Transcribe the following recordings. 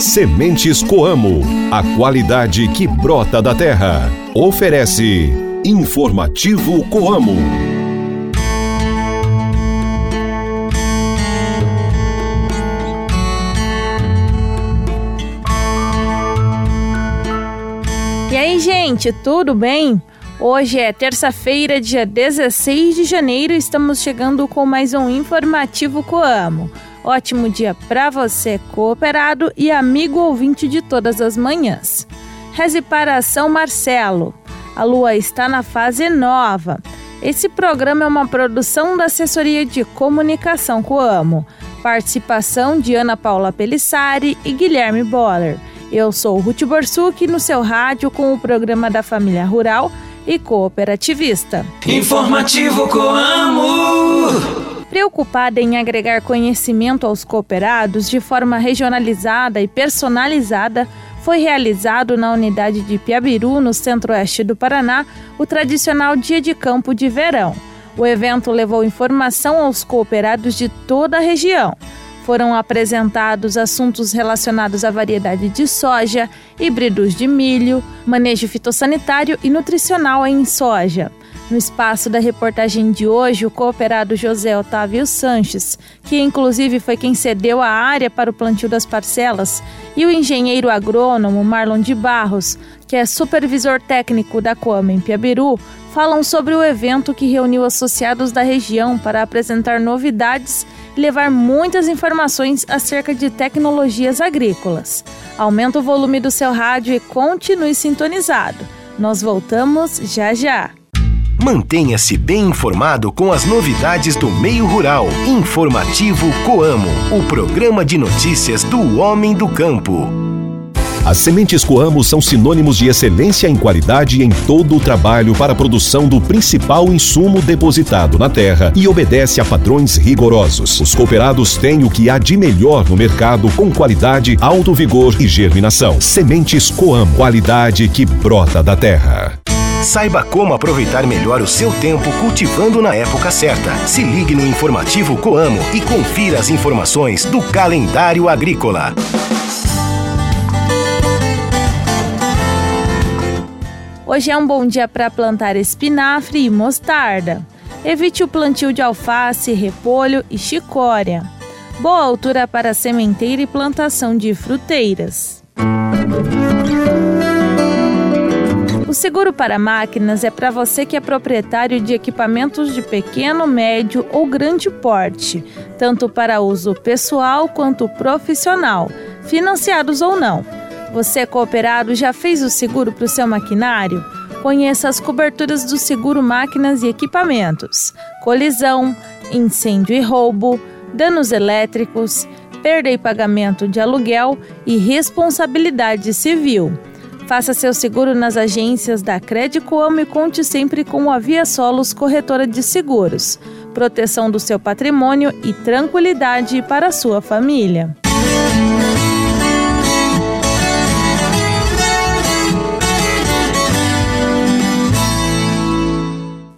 Sementes Coamo, a qualidade que brota da terra. Oferece Informativo Coamo. E aí, gente, tudo bem? Hoje é terça-feira, dia 16 de janeiro, e estamos chegando com mais um informativo Coamo. Ótimo dia para você, cooperado e amigo ouvinte de todas as manhãs. Reze para São Marcelo. A lua está na fase nova. Esse programa é uma produção da Assessoria de Comunicação Coamo. Participação de Ana Paula Pelissari e Guilherme Boller. Eu sou Ruth Borsuk no seu rádio com o programa da Família Rural e Cooperativista. Informativo Coamo. Preocupada em agregar conhecimento aos cooperados de forma regionalizada e personalizada, foi realizado na unidade de Piabiru, no centro-oeste do Paraná, o tradicional Dia de Campo de Verão. O evento levou informação aos cooperados de toda a região. Foram apresentados assuntos relacionados à variedade de soja, híbridos de milho, manejo fitossanitário e nutricional em soja. No espaço da reportagem de hoje, o cooperado José Otávio Sanches, que inclusive foi quem cedeu a área para o plantio das parcelas, e o engenheiro agrônomo Marlon de Barros, que é supervisor técnico da Coama em Piabiru, falam sobre o evento que reuniu associados da região para apresentar novidades e levar muitas informações acerca de tecnologias agrícolas. Aumente o volume do seu rádio e continue sintonizado. Nós voltamos já já. Mantenha-se bem informado com as novidades do meio rural. Informativo Coamo, o programa de notícias do homem do campo. As sementes Coamo são sinônimos de excelência em qualidade em todo o trabalho para a produção do principal insumo depositado na terra e obedece a padrões rigorosos. Os cooperados têm o que há de melhor no mercado com qualidade, alto vigor e germinação. Sementes Coamo, qualidade que brota da terra. Saiba como aproveitar melhor o seu tempo cultivando na época certa. Se ligue no informativo Coamo e confira as informações do calendário agrícola. Hoje é um bom dia para plantar espinafre e mostarda. Evite o plantio de alface, repolho e chicória. Boa altura para sementeira e plantação de fruteiras. O seguro para máquinas é para você que é proprietário de equipamentos de pequeno, médio ou grande porte, tanto para uso pessoal quanto profissional, financiados ou não. Você, cooperado, já fez o seguro para o seu maquinário? Conheça as coberturas do seguro máquinas e equipamentos: colisão, incêndio e roubo, danos elétricos, perda e pagamento de aluguel e responsabilidade civil. Faça seu seguro nas agências da Credicoamo e conte sempre com a Via Solos Corretora de Seguros. Proteção do seu patrimônio e tranquilidade para a sua família.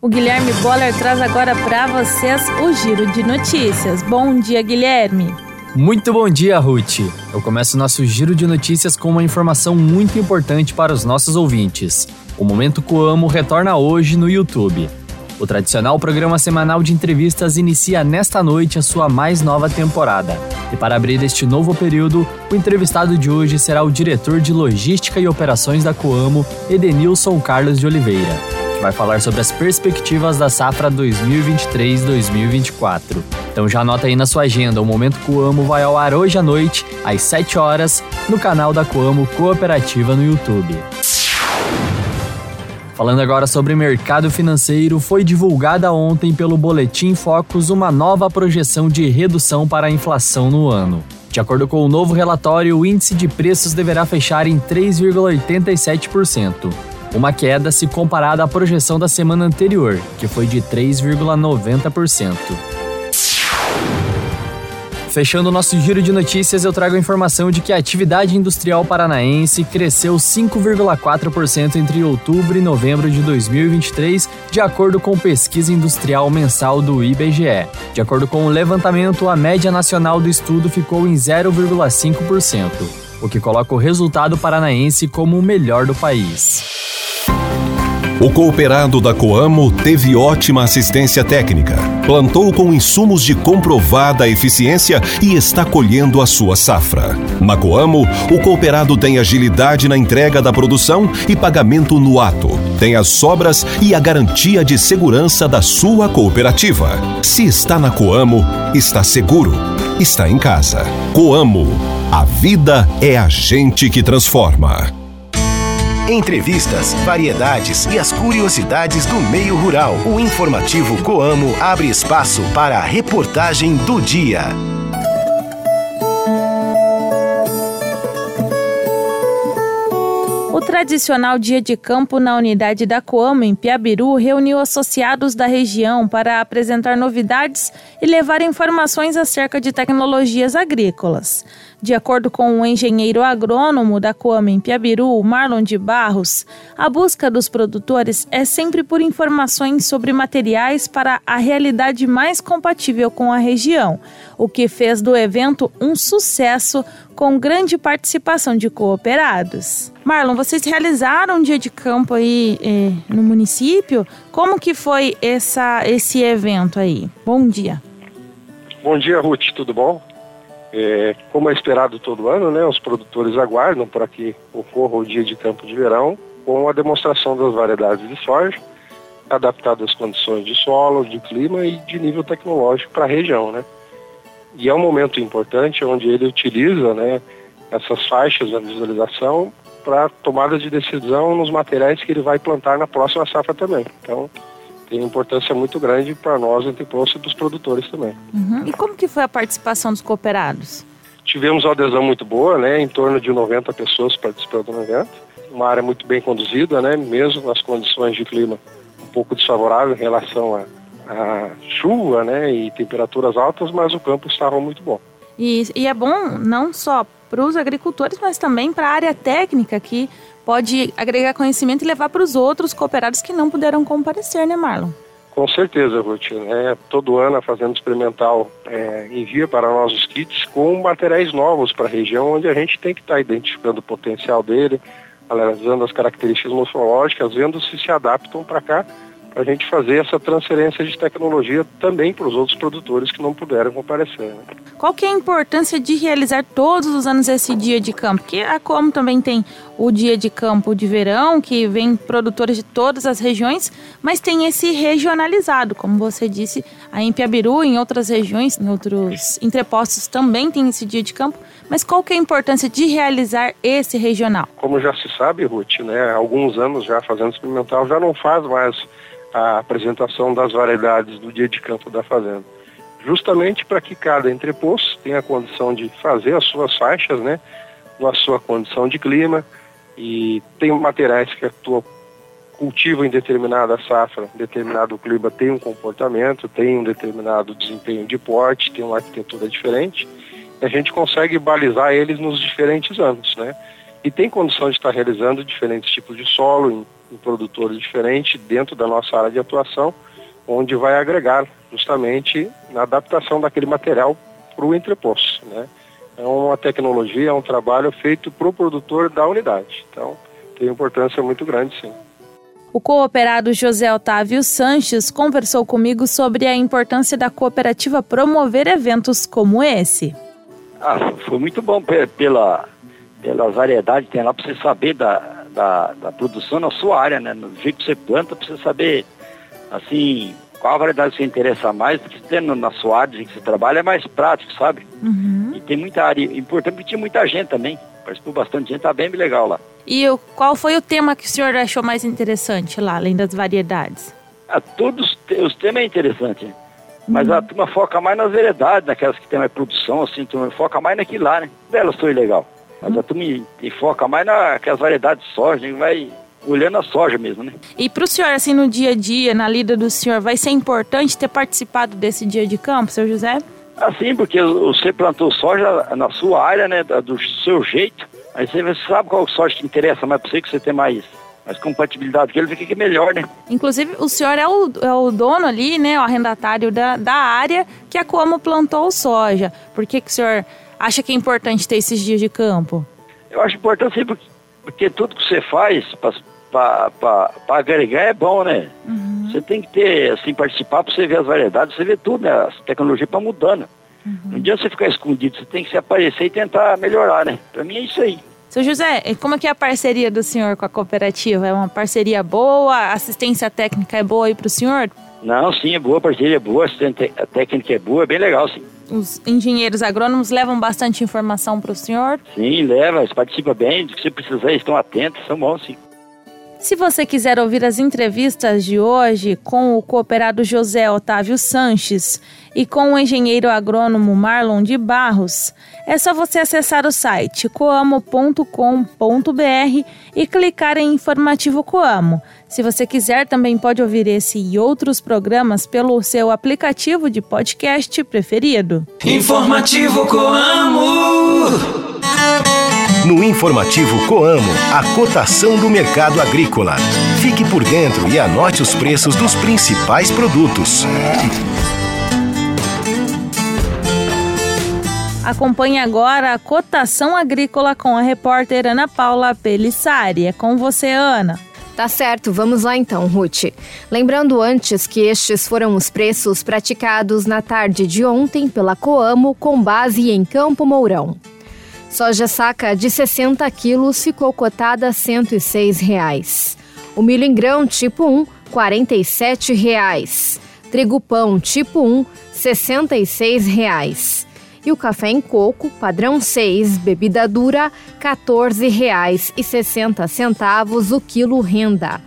O Guilherme Boller traz agora para vocês o giro de notícias. Bom dia, Guilherme. Muito bom dia, Ruth. Eu começo nosso giro de notícias com uma informação muito importante para os nossos ouvintes. O Momento Coamo retorna hoje no YouTube. O tradicional programa semanal de entrevistas inicia nesta noite a sua mais nova temporada. E para abrir este novo período, o entrevistado de hoje será o diretor de Logística e Operações da Coamo, Edenilson Carlos de Oliveira vai falar sobre as perspectivas da safra 2023-2024. Então já anota aí na sua agenda, o Momento Coamo vai ao ar hoje à noite, às 7 horas, no canal da Coamo Cooperativa no YouTube. Falando agora sobre mercado financeiro, foi divulgada ontem pelo Boletim Focus uma nova projeção de redução para a inflação no ano. De acordo com o novo relatório, o índice de preços deverá fechar em 3,87% uma queda se comparada à projeção da semana anterior, que foi de 3,90%. Fechando o nosso giro de notícias, eu trago a informação de que a atividade industrial paranaense cresceu 5,4% entre outubro e novembro de 2023, de acordo com pesquisa industrial mensal do IBGE. De acordo com o levantamento, a média nacional do estudo ficou em 0,5%. o que coloca o resultado paranaense como o melhor do país. O cooperado da Coamo teve ótima assistência técnica, plantou com insumos de comprovada eficiência e está colhendo a sua safra. Na Coamo, o cooperado tem agilidade na entrega da produção e pagamento no ato, tem as sobras e a garantia de segurança da sua cooperativa. Se está na Coamo, está seguro, está em casa. Coamo, a vida é a gente que transforma entrevistas, variedades e as curiosidades do meio rural. O informativo Coamo abre espaço para a reportagem do dia. O tradicional dia de campo na unidade da Coamo, em Piabiru, reuniu associados da região para apresentar novidades e levar informações acerca de tecnologias agrícolas. De acordo com o engenheiro agrônomo da Coama em Piabiru, Marlon de Barros, a busca dos produtores é sempre por informações sobre materiais para a realidade mais compatível com a região, o que fez do evento um sucesso com grande participação de cooperados. Marlon, vocês realizaram um dia de campo aí eh, no município? Como que foi essa, esse evento aí? Bom dia. Bom dia, Ruth, tudo bom? É, como é esperado todo ano, né, os produtores aguardam para que ocorra o dia de campo de verão com a demonstração das variedades de soja, adaptadas às condições de solo, de clima e de nível tecnológico para a região. Né? E é um momento importante onde ele utiliza né, essas faixas da visualização para tomada de decisão nos materiais que ele vai plantar na próxima safra também. Então, tem importância muito grande para nós, entre e dos produtores também. Uhum. E como que foi a participação dos cooperados? Tivemos uma adesão muito boa, né, em torno de 90 pessoas participando do evento. Uma área muito bem conduzida, né, mesmo nas condições de clima um pouco desfavorável em relação a, a chuva né, e temperaturas altas, mas o campo estava muito bom. E, e é bom não só para os agricultores, mas também para a área técnica que pode agregar conhecimento e levar para os outros cooperados que não puderam comparecer, né, Marlon? Com certeza, Ruth. É, todo ano a Fazenda Experimental é, envia para nós os kits com materiais novos para a região, onde a gente tem que estar tá identificando o potencial dele, analisando as características morfológicas, vendo se se adaptam para cá para a gente fazer essa transferência de tecnologia também para os outros produtores que não puderam comparecer. Né? Qual que é a importância de realizar todos os anos esse dia de campo? Porque a Como também tem o dia de campo de verão, que vem produtores de todas as regiões, mas tem esse regionalizado, como você disse, aí em Piabiru, em outras regiões, em outros entrepostos também tem esse dia de campo. Mas qual que é a importância de realizar esse regional? Como já se sabe, Ruth, né, há alguns anos já fazendo experimental já não faz mais a apresentação das variedades do dia de campo da fazenda. Justamente para que cada entreposto tenha a condição de fazer as suas faixas, né, na sua condição de clima, e tem materiais que atuam cultivo em determinada safra, determinado clima tem um comportamento, tem um determinado desempenho de porte, tem uma arquitetura diferente, a gente consegue balizar eles nos diferentes anos, né? E tem condição de estar realizando diferentes tipos de solo em um produtor diferente dentro da nossa área de atuação, onde vai agregar justamente na adaptação daquele material para o entreposto. Né? É uma tecnologia, é um trabalho feito para o produtor da unidade. Então, tem importância muito grande, sim. O cooperado José Otávio Sanches conversou comigo sobre a importância da cooperativa promover eventos como esse. Ah, foi muito bom pela, pela variedade que tem lá para você saber da, da, da produção na sua área, né? No jeito que você planta, precisa saber, assim, qual a variedade você interessa mais, porque tendo na sua área que você trabalha é mais prático, sabe? Uhum. E tem muita área, importante porque tinha muita gente também, participou bastante gente, tá bem legal lá. E o, qual foi o tema que o senhor achou mais interessante lá, além das variedades? Ah, todos os temas é interessante, né? mas uhum. a turma foca mais nas variedades, naquelas que tem mais produção, assim, a turma foca mais naquilo lá, né? Delas foi legal. Mas a turma foca mais naquelas variedades de soja, a vai olhando a soja mesmo, né? E para o senhor, assim, no dia a dia, na lida do senhor, vai ser importante ter participado desse dia de campo, seu José? Assim, porque você plantou soja na sua área, né, do seu jeito, aí você sabe qual soja que interessa mais para você, que você tem mais mais compatibilidade, que ele vê que é melhor, né? Inclusive, o senhor é o, é o dono ali, né, o arrendatário da, da área que a Como plantou soja. Por que, que o senhor acha que é importante ter esses dias de campo? Eu acho importante sim, porque, porque tudo que você faz para agregar é bom, né? Uhum. Você tem que ter, assim, participar para você ver as variedades, você vê tudo, né? A tecnologia está mudando. Uhum. Não adianta você ficar escondido, você tem que se aparecer e tentar melhorar, né? Para mim é isso aí. Seu José, como é que é a parceria do senhor com a cooperativa? É uma parceria boa? A assistência técnica é boa aí para o senhor? Não, sim, é boa, a parceria é boa, a técnica é boa, é bem legal, sim. Os engenheiros agrônomos levam bastante informação para o senhor? Sim, leva, eles participam bem, do que você precisar, estão atentos, são bons, sim. Se você quiser ouvir as entrevistas de hoje com o cooperado José Otávio Sanches e com o engenheiro agrônomo Marlon de Barros, é só você acessar o site coamo.com.br e clicar em Informativo Coamo. Se você quiser, também pode ouvir esse e outros programas pelo seu aplicativo de podcast preferido. Informativo Coamo. No informativo Coamo, a cotação do mercado agrícola. Fique por dentro e anote os preços dos principais produtos. Acompanhe agora a cotação agrícola com a repórter Ana Paula Pelissari. É com você, Ana. Tá certo, vamos lá então, Ruth. Lembrando antes que estes foram os preços praticados na tarde de ontem pela Coamo com base em Campo Mourão. Soja saca de 60 quilos ficou cotada a 106 reais. O milho em grão tipo 1, 47 reais. Trigo pão tipo 1, 66 reais. E o café em coco, padrão 6, bebida dura, R$ 14,60 o quilo renda.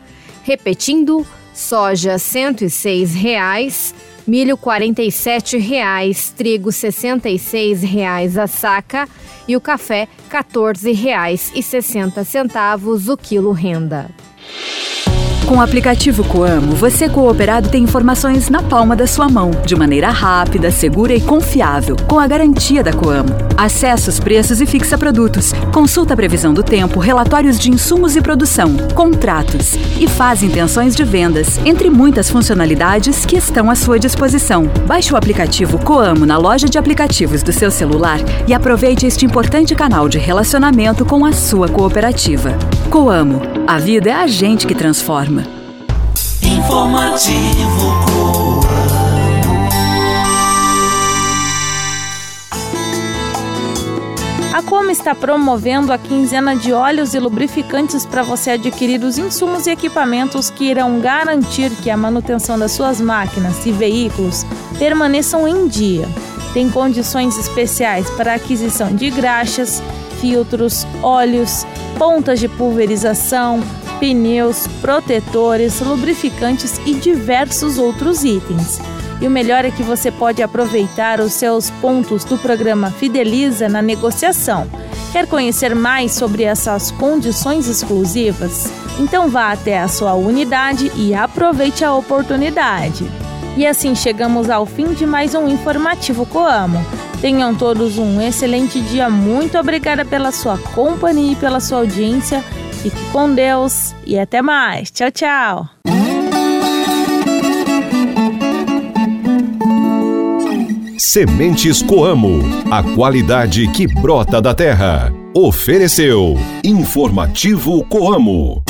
Repetindo, soja 106 reais, milho 47 reais, trigo 66 reais a saca e o café R$ 14,60 o quilo renda. Com o aplicativo Coamo, você cooperado tem informações na palma da sua mão, de maneira rápida, segura e confiável, com a garantia da Coamo. Acesse os preços e fixa produtos, consulta a previsão do tempo, relatórios de insumos e produção, contratos e faz intenções de vendas, entre muitas funcionalidades que estão à sua disposição. Baixe o aplicativo Coamo na loja de aplicativos do seu celular e aproveite este importante canal de relacionamento com a sua cooperativa. Coamo, a vida é a gente que transforma. Informativo A Como está promovendo a quinzena de óleos e lubrificantes para você adquirir os insumos e equipamentos que irão garantir que a manutenção das suas máquinas e veículos permaneçam em dia. Tem condições especiais para aquisição de graxas, filtros, óleos, pontas de pulverização, pneus, protetores, lubrificantes e diversos outros itens. E o melhor é que você pode aproveitar os seus pontos do programa Fideliza na negociação. Quer conhecer mais sobre essas condições exclusivas? Então vá até a sua unidade e aproveite a oportunidade. E assim chegamos ao fim de mais um informativo Coamo. Tenham todos um excelente dia. Muito obrigada pela sua companhia e pela sua audiência. Fique com Deus e até mais. Tchau, tchau. Sementes Coamo, a qualidade que brota da terra. Ofereceu Informativo Coamo.